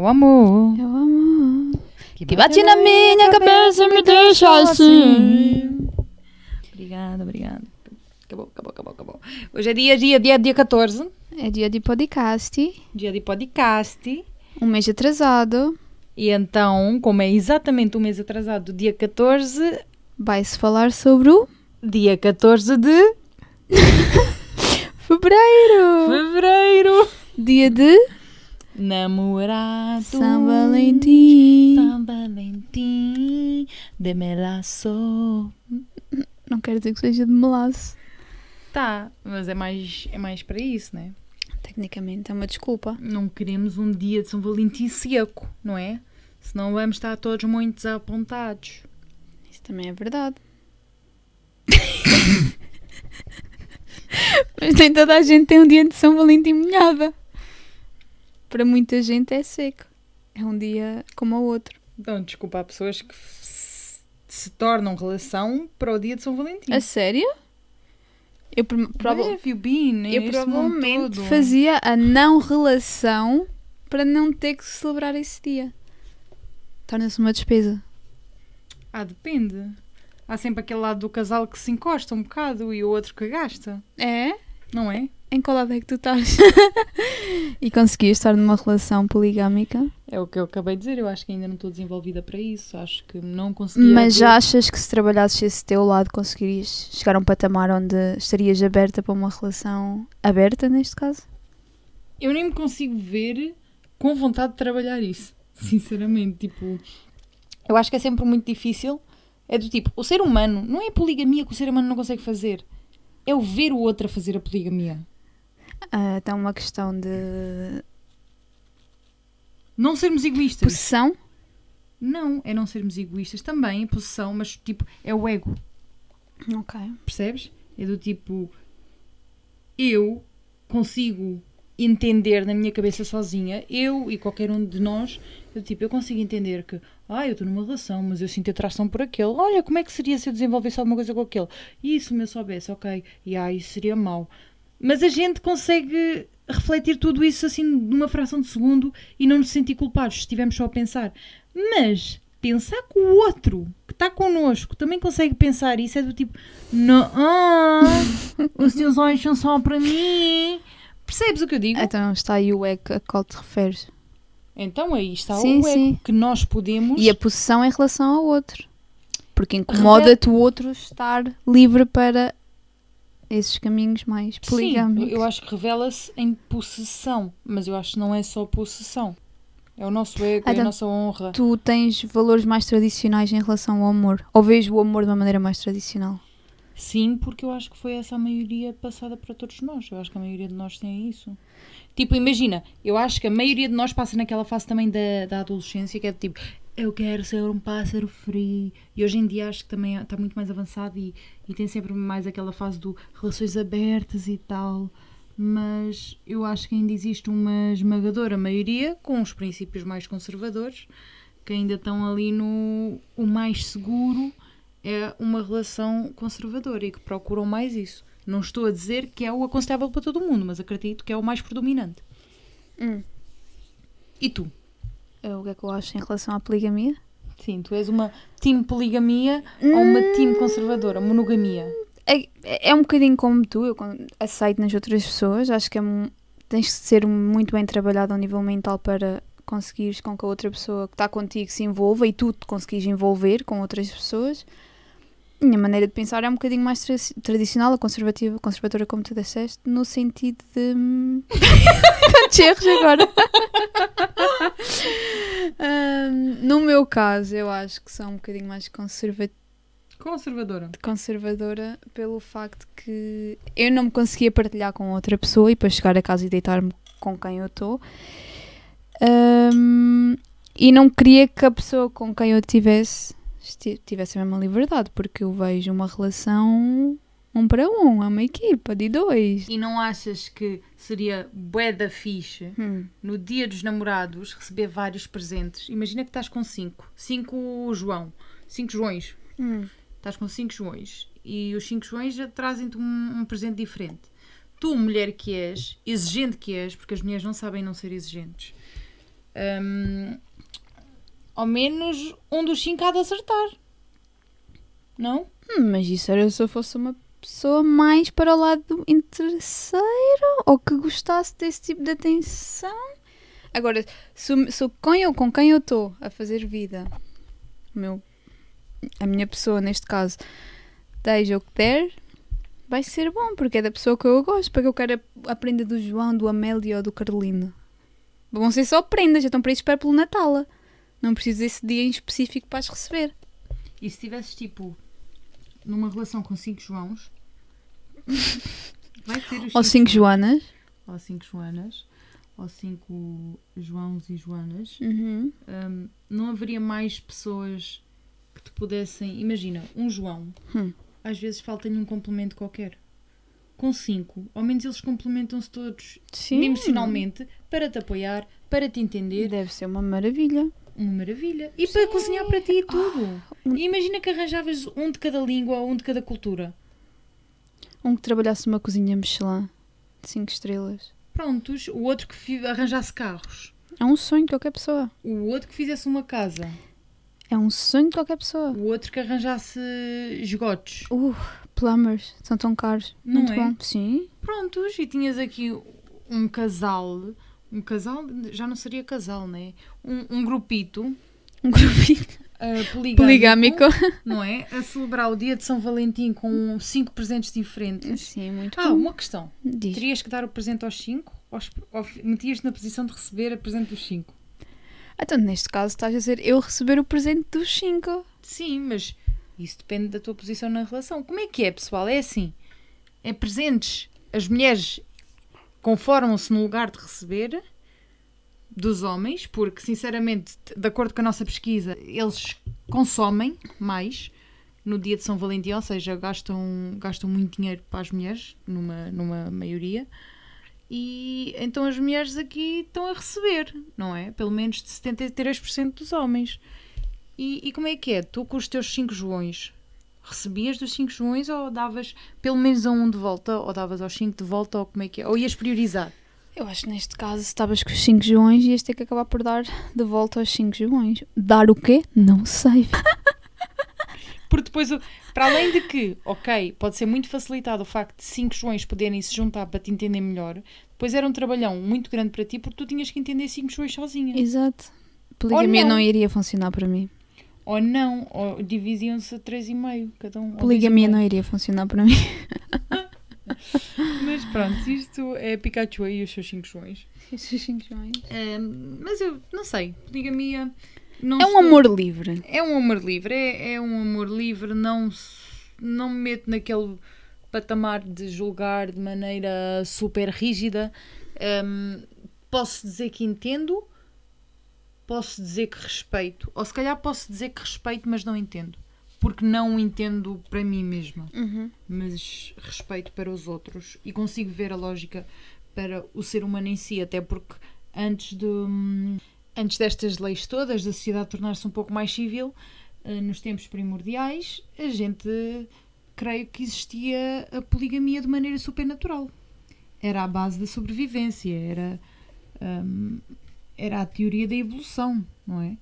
o amor. É o amor. Que Que bate na minha cabeça e me deixa assim. Obrigada, obrigada. Acabou, acabou, acabou, acabou. Hoje é dia, dia, dia, dia 14. É dia de podcast. Dia de podcast. Um mês atrasado. E então, como é exatamente um mês atrasado do dia 14, Vai-se falar sobre o dia 14 de fevereiro. fevereiro. Dia de Namorado. São Valentim. São Valentim. De melaço. Não quero dizer que seja de melaço. Tá, mas é mais, é mais para isso, né? Tecnicamente é uma desculpa. Não queremos um dia de São Valentim seco, não é? Senão vamos estar todos muito desapontados. Isso também é verdade. Mas nem toda a gente tem um dia de São Valentim molhada. Para muita gente é seco. É um dia como o outro. Então, desculpa, há pessoas que se, tornam relação para o dia de São Valentim. A sério? Eu, pro- prova- you been eu provavelmente todo? fazia a não relação para não ter que celebrar esse dia. Torna-se uma despesa. Ah, depende. Há sempre aquele lado do casal que se encosta um bocado e o outro que gasta, É? Não é? Em qual lado é que tu estás? e conseguias estar numa relação poligâmica? É o que eu acabei de dizer. Eu acho que ainda não estou desenvolvida para isso. Acho que não conseguia. Mas já achas que se trabalhasses esse teu lado conseguirias chegar a um patamar onde estarias aberta para uma relação aberta, neste caso? Eu nem me consigo ver com vontade de trabalhar isso. Sinceramente, tipo. Eu acho que é sempre muito difícil. É do tipo, o ser humano, não é a poligamia que o ser humano não consegue fazer. É o ver o outro a fazer a poligamia. Ah, então uma questão de Não sermos egoístas. possessão? Não, é não sermos egoístas também, é possessão, mas tipo, é o ego. Ok. Percebes? É do tipo, eu consigo entender na minha cabeça sozinha, eu e qualquer um de nós, eu, tipo, eu consigo entender que, ah, eu estou numa relação, mas eu sinto atração por aquele. Olha, como é que seria se eu desenvolvesse alguma coisa com aquele? E isso me eu soubesse, ok, e ah, isso seria mau. Mas a gente consegue refletir tudo isso assim numa fração de segundo e não nos sentir culpados se estivermos só a pensar. Mas pensar que o outro que está connosco também consegue pensar isso é do tipo, não, ah, os teus olhos são só para mim. Percebes o que eu digo? Então está aí o ego a qual te referes. Então aí está Sim, o ego sim. que nós podemos. E a possessão em relação ao outro. Porque incomoda-te o outro estar livre para esses caminhos mais Sim, poligâmicos. eu acho que revela-se em possessão, mas eu acho que não é só possessão. É o nosso ego, é a Então, nossa honra. Tu tens valores mais tradicionais em relação ao amor? Ou vejo o amor de uma maneira mais tradicional? Sim, porque eu acho que foi essa a maioria passada para todos nós. Eu acho que a maioria de nós tem isso. Tipo, imagina, eu acho que a maioria de nós passa naquela fase também da, da adolescência que é tipo, eu quero ser um pássaro frio. E hoje em dia acho que também está muito mais avançado e, e tem sempre mais aquela fase do relações abertas e tal. Mas eu acho que ainda existe uma esmagadora maioria com os princípios mais conservadores que ainda estão ali no o mais seguro é uma relação conservadora e que procuram mais isso. Não estou a dizer que é o aconselhável para todo mundo, mas acredito que é o mais predominante. Hum. E tu? O que é que eu acho em relação à poligamia? Sim, tu és uma time poligamia ou uma time conservadora, monogamia? É, é um bocadinho como tu, eu aceito nas outras pessoas. Acho que é tens de ser muito bem trabalhado ao nível mental para conseguires com que a outra pessoa que está contigo se envolva e tu te conseguires envolver com outras pessoas. Minha maneira de pensar é um bocadinho mais tra- tradicional, a conservativa, conservadora, como tu disseste, no sentido de. hum, Tantos erros agora. Hum, no meu caso, eu acho que sou um bocadinho mais conservativa Conservadora. conservadora pelo facto que eu não me conseguia partilhar com outra pessoa e depois chegar a casa e deitar-me com quem eu estou. Ahm, e não queria que a pessoa com quem eu tivesse esti- tivesse a mesma liberdade, porque eu vejo uma relação um para um, é uma equipa de dois. E não achas que seria bué da fixe Hum. no dia dos namorados receber vários presentes? Imagina que estás com cinco. Cinco João. Cinco Joões. Hum. Estás com cinco Joões. E os cinco Joões já trazem-te um, um presente diferente. Tu, mulher que és, exigente que és, porque as mulheres não sabem não ser exigentes, hum, ao menos um dos cinco há de acertar. Não? Hum, mas isso era se eu fosse uma pessoa mais para o lado interesseiro ou que gostasse desse tipo de atenção. Agora, se, se eu, com quem eu estou a fazer vida, meu, a minha pessoa neste caso, deixa o que der, vai ser bom, porque é da pessoa que eu gosto, porque eu quero a, a prenda do João, do Amélia ou do Carolina. Vão ser só prendas, já estão para isso espero pelo Natal. Não preciso desse dia em específico para as receber. E se tivesses tipo numa relação com cinco Joãos, vai ser os Ou cinco Joanas. Ou cinco Joanas, ou cinco Joãos e Joanas. Uhum. hum, não haveria mais pessoas que te pudessem. Imagina, um João, Hum. às vezes falta-lhe um complemento qualquer. Com cinco, ao menos eles complementam-se todos Sim. emocionalmente para te apoiar, para te entender. Deve ser uma maravilha. Uma maravilha. E para cozinhar para ti e tudo. E imagina que arranjavas um de cada língua ou um de cada cultura. Um que trabalhasse numa cozinha Michelin de 5 estrelas. Prontos, o outro que arranjasse carros. É um sonho de qualquer pessoa. O outro que fizesse uma casa. É um sonho de qualquer pessoa. O outro que arranjasse esgotos. Uh, plumbers. São tão caros. Não Muito é? bom. Sim. Prontos, e tinhas aqui um casal. Um casal, já não seria casal, né? Um, um grupito Um grupinho ah, poligâmico, poligâmico. não é? A celebrar o dia de São Valentim com cinco presentes diferentes. Sim, muito Ah, bom. uma questão. Diz. Terias que dar o presente aos cinco? Aos, ou metias-te na posição de receber a presente dos cinco? Então, neste caso, estás a dizer eu receber o presente dos 5. Sim, mas isso depende da tua posição na relação. Como é que é, pessoal? É assim: é presentes. As mulheres conformam-se no lugar de receber dos homens, porque, sinceramente, de acordo com a nossa pesquisa, eles consomem mais no dia de São Valentim, ou seja, gastam, gastam muito dinheiro para as mulheres, numa, numa maioria. E então as mulheres aqui estão a receber, não é? Pelo menos de 73% dos homens. E, e como é que é? Tu com os teus 5 joões, recebias dos 5 joões ou davas pelo menos a um de volta, ou davas aos 5 de volta, ou como é que é? Ou ias priorizar? Eu acho que neste caso, se estavas com os 5 joões, ias ter que acabar por dar de volta aos 5 joões. Dar o quê? Não sei. Porque depois, para além de que, ok, pode ser muito facilitado o facto de 5 joões poderem se juntar para te entender melhor, depois era um trabalhão muito grande para ti porque tu tinhas que entender 5 joões sozinha. Exato. Poligamia não. não. iria funcionar para mim. Ou não, ou dividiam-se a 3,5 cada um. Poligamia 2,5. não iria funcionar para mim. Mas pronto, isto é Pikachu e os seus 5 joões. Esses 5 joões. Ahm, mas eu não sei, poligamia. Não É um estou- amor livre. É um amor livre, é, é um amor livre, não, não me meto naquele patamar de julgar de maneira super rígida. Hum, posso dizer que entendo, posso dizer que respeito, ou se calhar posso dizer que respeito, mas não entendo, porque não entendo para mim mesma, Uhum. mas respeito para os outros. E consigo ver a lógica para o ser humano em si, até porque antes de antes destas leis todas, da sociedade tornar-se um pouco mais civil, eh, nos tempos primordiais, a gente creio que existia a poligamia de maneira supernatural. Era a base da sobrevivência, era, hum, era a teoria da evolução, não é?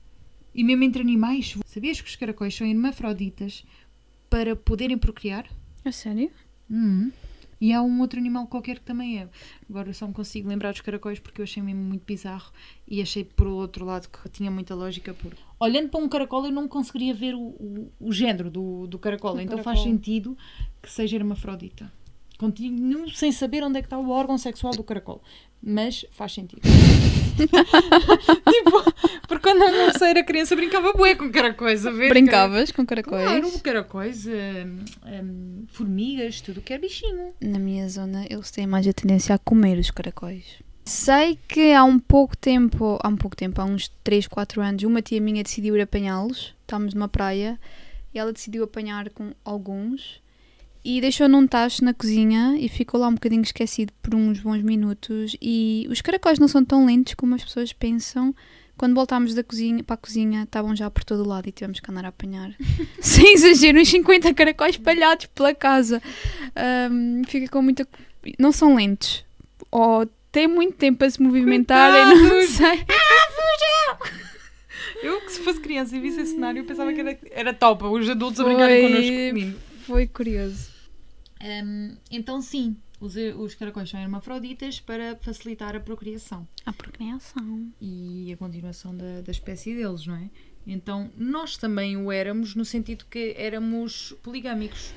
E mesmo entre animais, sabias que os caracóis são hermafroditas para poderem procriar? A sério? Uhum. E há um outro animal qualquer que também é. Agora eu só me consigo lembrar dos caracóis porque eu achei mesmo muito bizarro e achei por outro lado que tinha muita lógica. Por... Olhando para um caracol, eu não conseguiria ver o, o, o género do, do caracol, então caracol. faz sentido que seja hermafrodita. Continuo sem saber onde é que está o órgão sexual do caracol, mas faz sentido. tipo, porque quando eu não sei, era criança, brincava bué com caracóis a ver. Brincavas com caracóis? Claro, caracóis, hum, hum, formigas, tudo que é bichinho. Na minha zona, eles têm mais a tendência a comer os caracóis. Sei que há um pouco tempo, há um pouco tempo, há uns 3, 4 anos, uma tia minha decidiu ir apanhá-los. Estávamos numa praia e ela decidiu apanhar com alguns e deixou num tacho na cozinha e ficou lá um bocadinho esquecido por uns bons minutos. E os caracóis não são tão lentos como as pessoas pensam. Quando voltámos da cozinha para a cozinha, estavam já por todo lado e tivemos que andar a apanhar. Sem exagero, uns 50 caracóis espalhados pela casa. Ahm, fica com muita. Não são lentos. Ou têm muito tempo a se movimentarem, não Coitados! sei. Eu, que se fosse criança e visse esse cenário, eu pensava que era, era top, os adultos a brincarem Foi- connosco. Foi curioso. Hum, então, sim, os, os caracóis são hermafroditas para facilitar a procriação A procriação. e a continuação da, da espécie deles, não é? Então, nós também o éramos no sentido que éramos poligâmicos.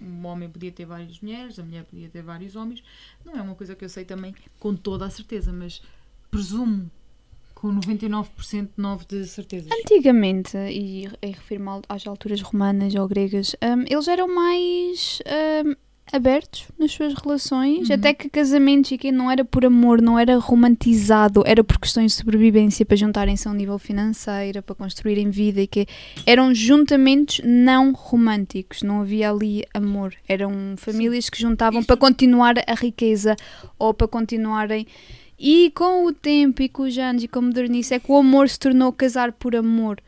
Um homem podia ter várias mulheres, a mulher podia ter vários homens. Não é uma coisa que eu sei também com toda a certeza, mas presumo com 99% 9 de certezas. Antigamente, e, e refiro-me às alturas romanas ou gregas, hum, eles eram mais hum, abertos nas suas relações, Uhum. até que casamentos e que não era por amor, não era romantizado, era por questões de sobrevivência, para juntarem-se a um nível financeiro, para construírem vida e que eram juntamentos não românticos, não havia ali amor, eram famílias que juntavam Isto- para continuar a riqueza ou para continuarem e com o tempo e com os anos e com a modernice é que o amor se tornou casar por amor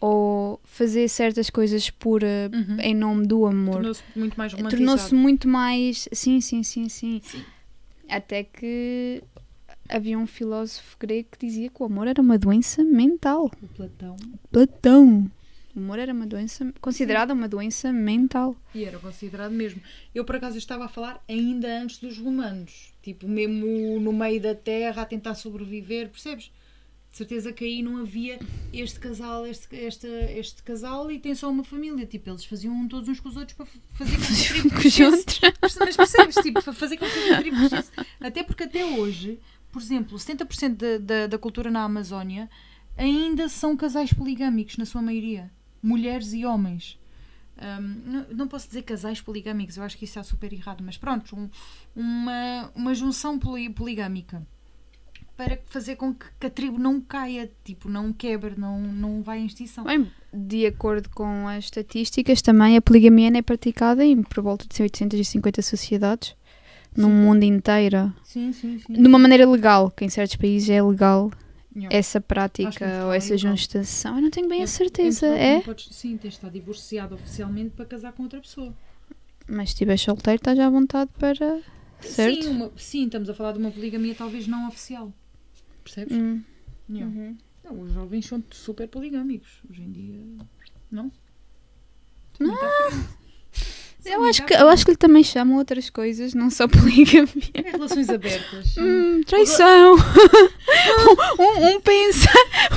ou fazer certas coisas por eh, Uhum. em nome do amor. Tornou-se muito mais romantizado. Tornou-se muito mais. Sim, sim, sim, sim, Sim. Até que havia um filósofo grego que dizia que o amor era uma doença mental. O Platão. Platão. O amor era uma doença. considerada uma doença mental. E era considerado mesmo. Eu, por acaso, estava a falar ainda antes dos romanos. Tipo, mesmo no meio da terra, a tentar sobreviver, percebes? De certeza que aí não havia este casal, este, este, este casal e tem só uma família. Tipo, eles faziam um todos uns com os outros para fa- fazer com que a tribo crescesse. Mas percebes? Tipo, para fazer com que a tribo crescesse. Até porque até hoje, por exemplo, 70% da, da, da cultura na Amazónia ainda são casais poligâmicos, na sua maioria. Mulheres e homens. Hum, não, não posso dizer casais poligâmicos, eu acho que isso está super errado, mas pronto, um- uma, uma junção poli- poligâmica para fazer com que, que a tribo não caia, tipo, não quebre, não, não vá em extinção. Bem, de acordo com as estatísticas, também a poligamia é praticada em por volta de 850 sociedades. No mundo inteiro. Sim, sim, sim. De uma maneira legal, que em certos países é legal. Essa prática não ou essa juntação. Eu não tenho bem a certeza, é? não podes- sim, tens de estar divorciado oficialmente para casar com outra pessoa. Mas se estiver solteiro, estás à vontade para. Certo? Sim, uma- sim, estamos a falar de uma poligamia talvez não oficial. Percebes? Hum. Não. Uhum. Não, os jovens são super poligâmicos. Hoje em dia. Não? São Eu acho, que, eu acho que lhe também chamam outras coisas, não só poligamia. É relações abertas. Hum, traição. um, um- um pensa,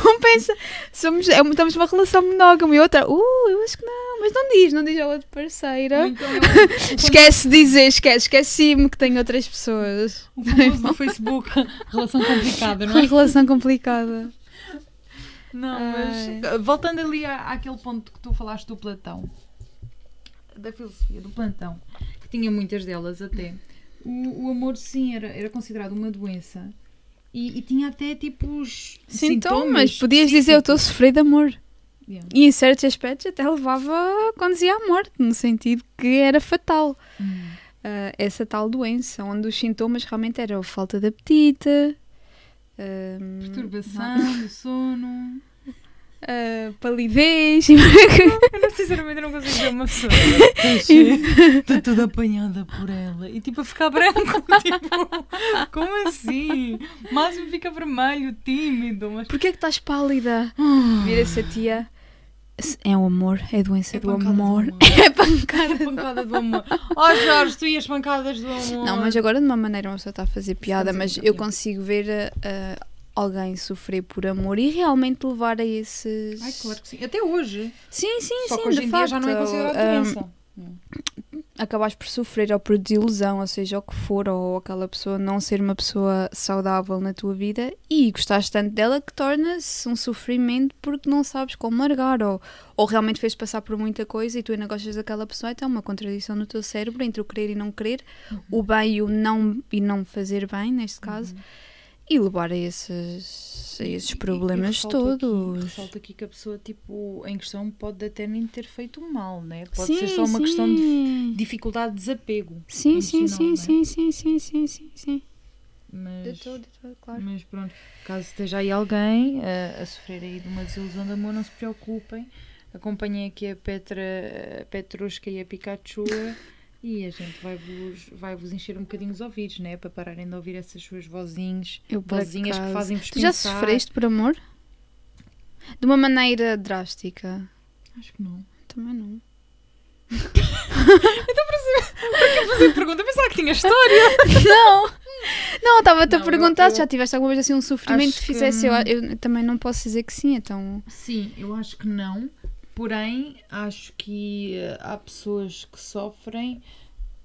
um pensa, somos, é, estamos numa relação monógama e outra, uh, eu acho que não, mas não diz, não diz ao outro parceiro. Ou então é o, o, Esquece de dizer, esquece, esqueci-me que tenho outras pessoas. o famoso do Facebook. Relação complicada, não Uma é? relação complicada. Não, Ai. mas voltando ali à, àquele ponto que tu falaste do Platão, da filosofia do Platão, que tinha muitas delas até, o, o amor sim era, era considerado uma doença e, e tinha até tipo os Sintomas, podias dizer eu estou a sofrer de amor. Yeah. E em certos aspectos até levava a conduzir à morte, no sentido que era fatal. Hum. Ah, essa tal doença, onde os sintomas realmente eram falta de apetite, ahm, Perturbação do sono. Ah, palidez, Eu não, sinceramente não consigo ver uma pessoa. Estou toda apanhada por ela. E tipo a ficar branco. tipo, como assim? O máximo fica vermelho, tímido. Mas porquê é que estás pálida? Ah. Vira-se a tia. É o amor, é a doença É do pancada do amor. amor. É pancada. A pancada do amor. Oh Jorge, tu e as pancadas do amor. Não, mas agora de uma maneira uma pessoa está a fazer piada, mas eu consigo ver ah, alguém sofrer por amor e realmente levar a esses. Ai, claro que sim. Até hoje. Sim, sim, Só sim, que hoje de em facto. dia já não é considerado doença. acabares por sofrer ou por desilusão, ou seja, o que for, ou aquela pessoa não ser uma pessoa saudável na tua vida e gostaste tanto dela que torna-se um sofrimento porque não sabes como largar, ou, ou realmente fez passar por muita coisa e tu ainda gostas daquela pessoa, então é uma contradição no teu cérebro entre o querer e não querer, o bem e o não e não fazer bem, neste caso, e levar a esses, a esses E- e problemas ressalto aqui- todos. ressalto aqui que a pessoa, tipo, em questão pode até nem ter feito mal, né? Pode sim, ser só uma questão de sim. dificuldade de desapego. Sim, sim, sim, né? sim, sim, sim, sim, sim, sim. Mas, De todo, de todo, claro. mas pronto, caso esteja aí alguém a, a sofrer aí de uma desilusão de amor, não se preocupem. Acompanhem aqui a Petra, a Petrushka e a Pikachu E a gente vai-vos vai -vos encher um bocadinho os ouvidos, né? Para pararem de ouvir essas suas vozinhas, Eu, vozinhas que fazem-vos Tu já pensar. sofreste por amor? De uma maneira drástica? Acho que não. Também não. Fazer pergunta, pensava que tinha história. não! Não, estava-te a perguntar se já tiveste alguma vez assim um sofrimento que que- fizesse. Eu, eu também não posso dizer que sim, então. Sim, eu acho que não. Porém, acho que eh, há pessoas que sofrem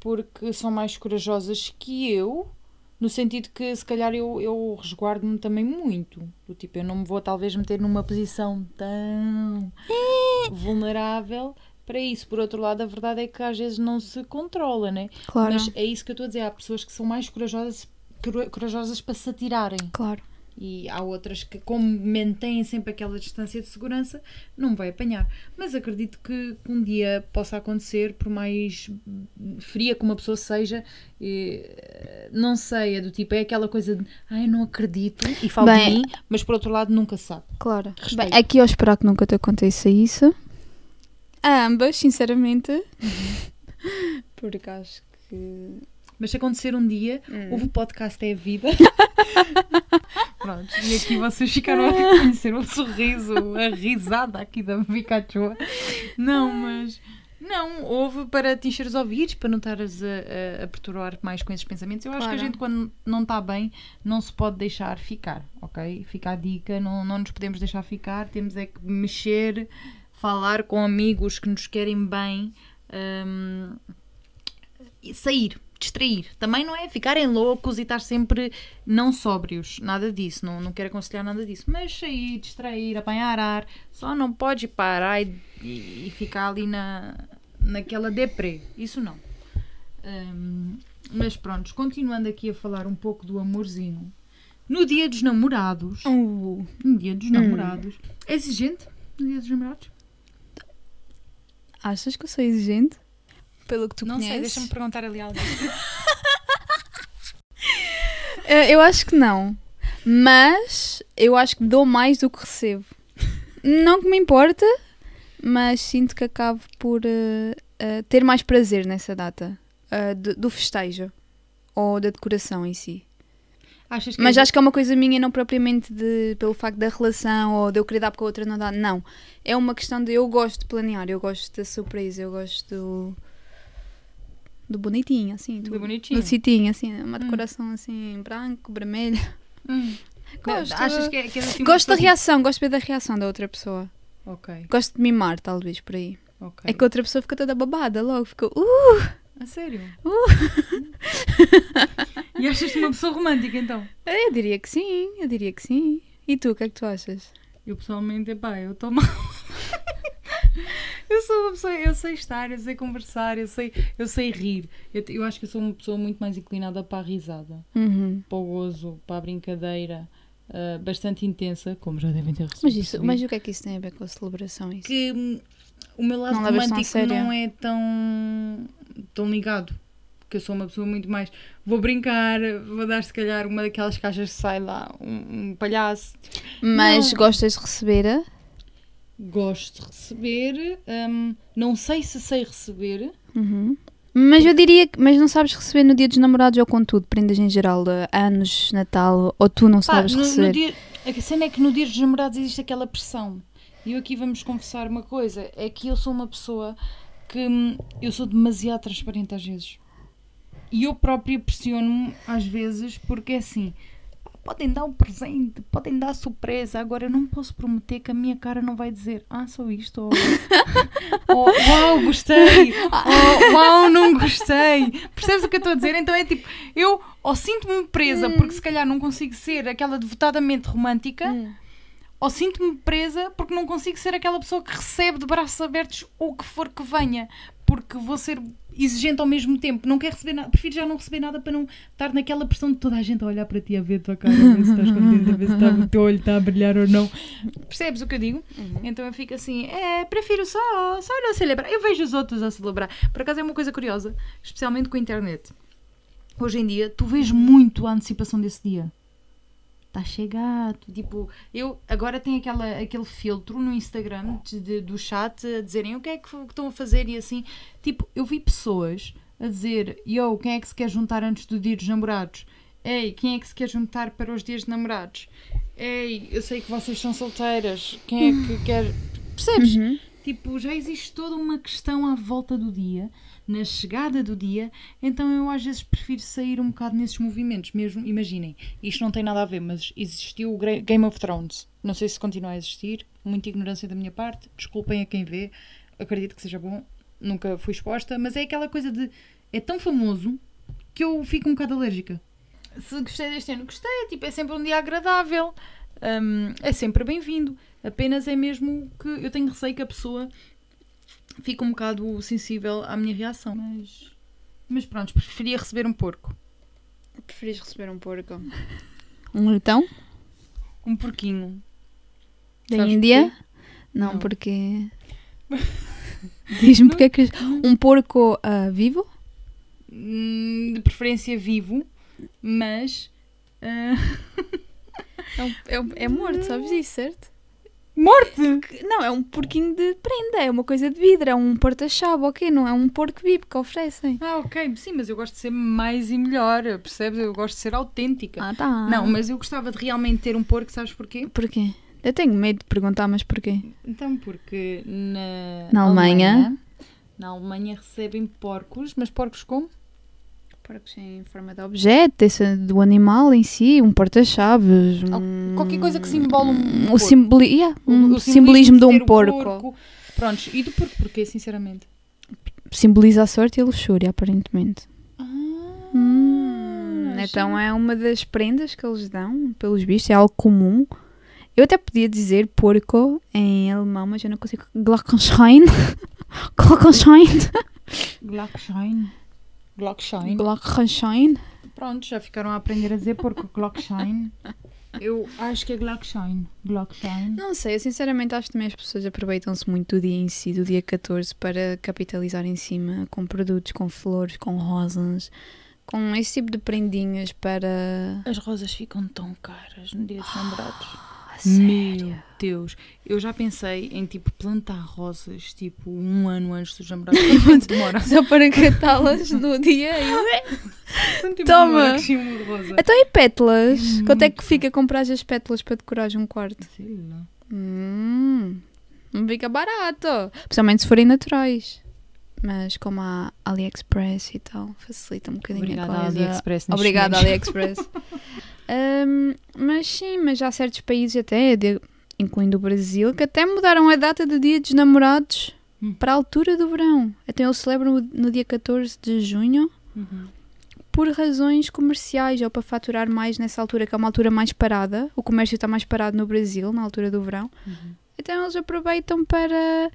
porque são mais corajosas que eu, no sentido que se calhar eu, eu resguardo-me também muito. Do tipo, eu não me vou talvez meter numa posição tão vulnerável para isso. Por outro lado, a verdade é que às vezes não se controla, né? Claro. Mas é isso que eu estou a dizer. Há pessoas que são mais corajosas, cora- corajosas para se atirarem. Claro. E há outras que, como mantêm sempre aquela distância de segurança, não vai apanhar. Mas acredito que um dia possa acontecer, por mais fria que uma pessoa seja, eh, não sei, é do tipo, é aquela coisa de ai, não acredito e falo Bem- de mim, mas por outro lado nunca sabe. Claro. Respeito. Bem, aqui eu esperar que nunca te aconteça isso. A ambas, sinceramente. Uhum. Porque acho que. Mas se acontecer um dia, Hum. houve o podcast É a Vida. Pronto, e aqui vocês ficaram a conhecer o sorriso, a risada aqui da Pikachu. Não, mas. Não, houve para te encher os ouvidos, para não estares a, a, a perturbar mais com esses pensamentos. Eu acho que Claro. a gente, quando não está bem, não se pode deixar ficar, ok? Fica a dica, não, não nos podemos deixar ficar, temos é que mexer, falar com amigos que nos querem bem. hum, e sair, distrair. Também não é ficarem loucos e estar sempre não sóbrios, nada disso, não, não quero aconselhar nada disso. Mas sair, distrair, apanhar ar, só não pode parar e, e- e ficar ali na, naquela deprê, isso não. Hum, mas pronto, continuando aqui a falar um pouco do amorzinho. No dia dos namorados, Uh, no dia dos namorados, é exigente no dia dos namorados? achas que eu sou exigente? Pelo que tu não sei, conheces? deixa-me perguntar ali algo. Eh, Eu acho que não. Mas eu acho que dou mais do que recebo. Não que me importa, mas sinto que acabo por eh, eh, ter mais prazer nessa data eh, do, do festejo ou da decoração em si. Mas é- acho que é uma coisa minha, não propriamente de, pelo facto da relação ou de eu querer dar porque a outra não dá. Não. É uma questão de eu gosto de planear, eu gosto da surpresa, eu gosto do, do bonitinho, assim. Do do- bonitinho. Do citinho, assim. Uma decoração assim, branco, vermelho. Hum. Gosto. Achas que é, que é assim Gosto da reação, gosto de ver da reação da outra pessoa. Ok, Gosto de mimar, talvez, por aí. ok. É que a outra pessoa fica toda babada logo, fica. Uh! A sério? Uh! e achas-te uma pessoa romântica então? Eu diria que sim, eu diria que sim. E tu, o que é que tu achas? Eu pessoalmente, epá, eu estou mal. eu sou uma pessoa, eu sei estar, eu sei conversar, eu sei, eu sei rir. Eu, eu acho que eu sou uma pessoa muito mais inclinada para a risada, Uhum. para o gozo, para a brincadeira, ah, bastante intensa, como já devem ter Mas, isso, mas o que é que isso tem a ver com a celebração? Isso? que hum, o meu lado Não romântico não é tão, tão ligado. Porque eu sou uma pessoa muito mais. Vou brincar, vou dar se calhar uma daquelas caixas que sai lá, um, um palhaço. Mas Não. gostas de receber? a? Gosto de receber, hum, não sei se sei receber. Uhum. Mas eu diria que. Mas não sabes receber no dia dos namorados ou com tudo, prendas em geral, anos, Natal, ou tu não Pá, sabes no, no receber? dia, a cena é que no dia dos namorados existe aquela pressão. E eu aqui vamos confessar uma coisa: é que eu sou uma pessoa que hum, eu sou demasiado transparente às vezes. E eu própria pressiono-me às vezes porque é assim. Podem dar um presente, podem dar surpresa. Agora eu não posso prometer que a minha cara não vai dizer Ah, só isto. Ou, ou, uau, gostei. Ou, uau, não gostei. Percebes o que eu estou a dizer? Então é tipo, eu ou sinto-me presa porque se calhar não consigo ser aquela devotadamente romântica, Hum. ou sinto-me presa porque não consigo ser aquela pessoa que recebe de braços abertos o que for que venha, porque vou ser exigente ao mesmo tempo. Não quero receber nada, prefiro já não receber nada para não estar naquela pressão de toda a gente a olhar para ti, a ver a tua cara, a ver se estás contente, a ver se está, o teu olho está a brilhar ou não. Percebes o que eu digo? Então eu fico assim, é, prefiro só, só não celebrar. Eu vejo os outros a celebrar. Por acaso é uma coisa curiosa, especialmente com a internet. Hoje em dia, tu vês muito a antecipação desse dia está chegado. Tipo, eu agora tenho aquela, aquele filtro no Instagram de- de- do chat a dizerem o que é que que estão a fazer e assim. Tipo, eu vi pessoas a dizer: Yo, quem é que se quer juntar antes do dia dos namorados? Ei, quem é que se quer juntar para os dias de namorados? Ei, eu sei que vocês são solteiras. Quem é que quer. Percebes? Uhum. Tipo, já existe toda uma questão à volta do dia, na chegada do dia, então eu às vezes prefiro sair um bocado nesses movimentos. Mesmo, imaginem, isto não tem nada a ver, mas existiu o Game of Thrones. Não sei se continua a existir, muita ignorância da minha parte, desculpem a quem vê, acredito que seja bom, nunca fui exposta, mas é aquela coisa de. É tão famoso que eu fico um bocado alérgica. Se gostei deste ano, gostei, tipo, é sempre um dia agradável, hum, é sempre bem-vindo. Apenas é mesmo que eu tenho receio que a pessoa fique um bocado sensível à minha reação. Mas, mas pronto, preferia receber um porco. Preferis receber um porco? Um leitão? Um porquinho. Da Sabes Índia? porquê? Não, Não. porque. Diz-me porque é que. Um porco ah, vivo? Hum, de preferência vivo, mas. ah, É, um- é, um- é morto, sabes isso, certo? Morte! Que- Não, é um porquinho de prenda, é uma coisa de vidro, é um porta-chave, ok? Não é um porco vivo que oferecem. Ah, ok, sim, mas eu gosto de ser mais e melhor, percebes? Eu gosto de ser autêntica. Ah, tá. Não, mas eu gostava de realmente ter um porco, sabes porquê? Porquê? Eu tenho medo de perguntar, mas porquê? Então, porque na, Na Alemanha? na Alemanha recebem porcos, mas porcos como? Porcos em forma de objeto, esse do animal em si, um porta-chaves. um- Qualquer coisa que simbole um O, porco. simboli yeah, um o simbolismo de ter um o porco. Prontos, e do porco porquê, sinceramente? Simboliza a sorte e a luxúria, aparentemente. Ah, Hum, então é uma das prendas que eles dão, pelos vistos, é algo comum. Eu até podia dizer porco em alemão, mas eu não consigo. Glockenschein. Glockenschein. Glockschein. Glockschein. Glockenschein. Pronto, já ficaram a aprender a dizer porco Glockschein. Eu acho que é Glockschein. Glockschein. Não sei, eu sinceramente acho que também as pessoas aproveitam-se muito do dia em si, do dia 14, para capitalizar em cima com produtos, com flores, com rosas, com esse tipo de prendinhas para. As rosas ficam tão caras no dia dos namorados. Meu Deus, eu já pensei em tipo plantar rosas tipo um ano antes dos namorados. Quanto demora? Só para catá-las no dia e. Tempo Toma. uma rosa? Então e pétalas? É Quanto é que fica comprar as pétalas para decorar um quarto? Sei lá. Hum, não fica barato. Principalmente se forem naturais. Mas como a AliExpress e tal, facilita um bocadinho Obrigada, a coisa. AliExpress. Obrigada. AliExpress. Hum, mas sim, mas há certos países até, de- incluindo o Brasil, que até mudaram a data do dia dos namorados Hum. para a altura do verão. Então eles celebram no dia 14 de junho Uhum. por razões comerciais ou para faturar mais nessa altura, que é uma altura mais parada. O comércio está mais parado no Brasil, na altura do verão. Uhum. Então eles aproveitam para.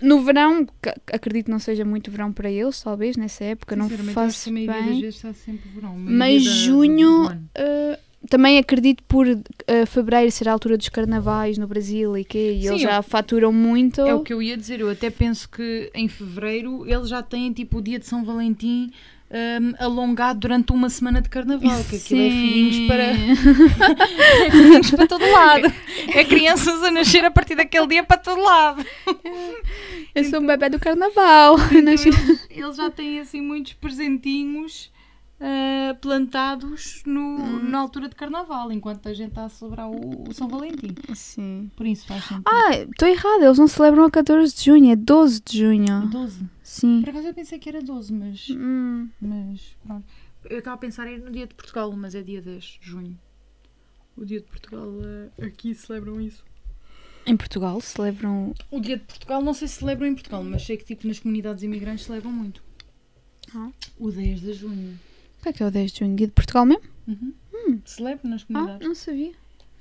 No verão, acredito que não seja muito verão para eles, talvez, nessa época, não faço bem. vezes está sempre verão. Mas junho. Uh, também acredito por uh, fevereiro ser a altura dos carnavais no Brasil e que e Sim, eles eu- já faturam muito. É o que eu ia dizer. Eu até penso que em fevereiro eles já têm tipo o dia de São Valentim hum, alongado durante uma semana de carnaval. Que aquilo é filhinhos para. é filhinhos para todo lado. É crianças a nascer a partir daquele dia para todo lado. Eu sou um bebê do carnaval. Então, eles, eles já têm assim muitos presentinhos ah, plantados no, na altura de carnaval, enquanto a gente está a celebrar o, o São Valentim. Sim. Por isso faz sentido. Ah, estou errada, eles não celebram a 14 de junho, é 12 de junho. 12. Sim. Por acaso eu pensei que era 12, mas. Hum. Mas pronto. Eu estava a pensar em no dia de Portugal, mas é dia 10 de junho. O dia de Portugal, eh, aqui celebram isso. Em Portugal celebram. O dia de Portugal, não sei se celebram em Portugal, mas sei que tipo nas comunidades imigrantes celebram muito. Ah. O 10 de junho. É que é o 10 de junho? Dia de Portugal mesmo? Uhum. Celebram nas Ah, comunidades. não sabia.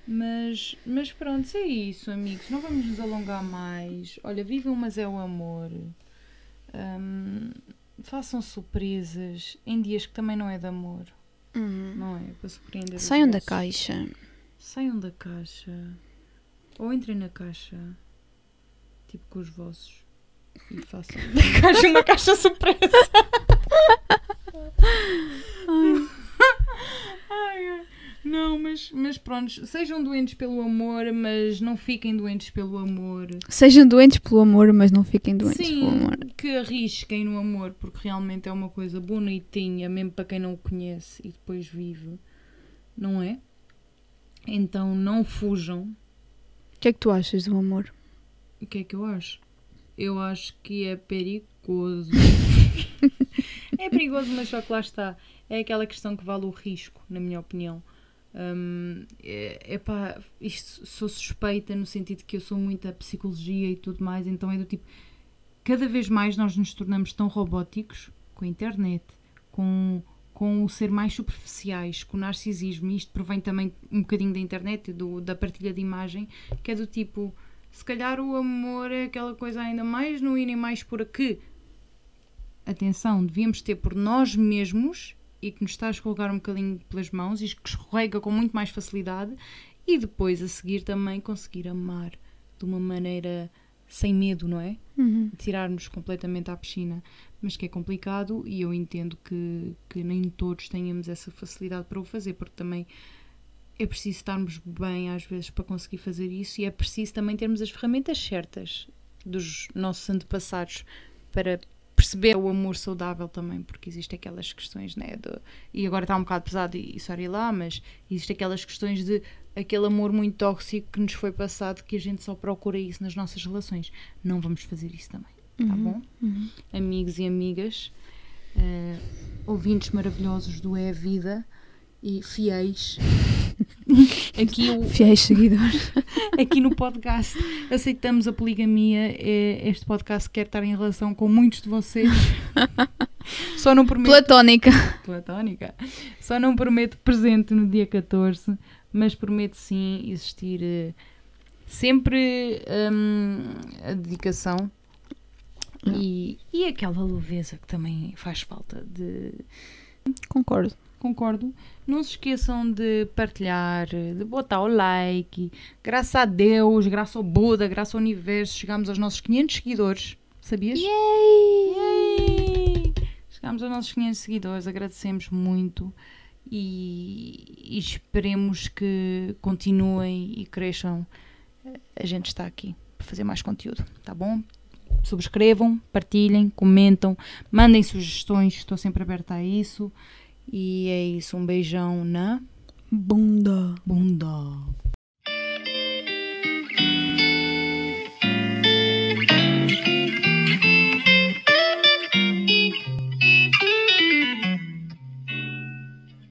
Mas, mas pronto, é isso, amigos. Não vamos nos alongar mais. Olha, vivam, mas é o amor. Hum, façam surpresas em dias que também não é de amor, não é? Para surpreender. Saiam da caixa. Saiam da caixa. Ou entrem na caixa. Tipo com os vossos. E façam da caixa uma caixa surpresa. Ai, ai. Não, mas mas, pronto, sejam doentes pelo amor, mas não fiquem doentes pelo amor. Sejam doentes pelo amor, mas não fiquem doentes Sim, pelo amor. que arrisquem no amor, porque realmente é uma coisa bonitinha, mesmo para quem não o conhece e depois vive, não é? Então não fujam. O que é que tu achas do amor? O que é que eu acho? Eu acho que é perigoso. é perigoso, mas só que lá está. É aquela questão que vale o risco, na minha opinião. Hum, é, pá, isto sou suspeita no sentido que eu sou muita psicologia e tudo mais, então é do tipo. Cada vez mais nós nos tornamos tão robóticos com a internet, com, com o ser mais superficiais, com o narcisismo, e isto provém também um bocadinho da internet do, da partilha de imagem, que é do tipo se calhar o amor é aquela coisa ainda mais no e mais pura que, atenção, devíamos ter por nós mesmos e que nos está a escorregar um bocadinho pelas mãos e que escorrega com muito mais facilidade e depois a seguir também conseguir amar de uma maneira sem medo, não é? Uhum. Tirar-nos completamente à piscina. Mas que é complicado e eu entendo que, que nem todos tenhamos essa facilidade para o fazer, porque também é preciso estarmos bem às vezes para conseguir fazer isso e é preciso também termos as ferramentas certas dos nossos antepassados para perceber o amor saudável também, porque existem aquelas questões, né, de, e agora está um bocado pesado e, e sorry lá, mas existem aquelas questões de aquele amor muito tóxico que nos foi passado que a gente só procura isso nas nossas relações. Não vamos fazer isso também, tá Uhum, bom? uhum. Amigos e amigas, eh, ouvintes maravilhosos do É a Vida e fiéis. Aqui, o, Fiéis seguidores. aqui no podcast aceitamos a poligamia. É- Este podcast quer estar em relação com muitos de vocês. Só não prometo. Platónica. Platónica. Só não prometo presente no dia 14, mas prometo sim existir eh, sempre hum, a dedicação e, e aquela leveza que também faz falta de Concordo. Concordo. Não se esqueçam de partilhar, de botar o like. Graças a Deus, graças ao Buda, graças ao universo, chegamos aos nossos 500 seguidores. Sabias? Yay! Chegámos aos nossos 500 seguidores, agradecemos muito e, e esperemos que continuem e cresçam. A gente está aqui para fazer mais conteúdo, tá bom? Subscrevam, partilhem, comentam, mandem sugestões, estou sempre aberta a isso. E é isso, um beijão na Bunda. bunda.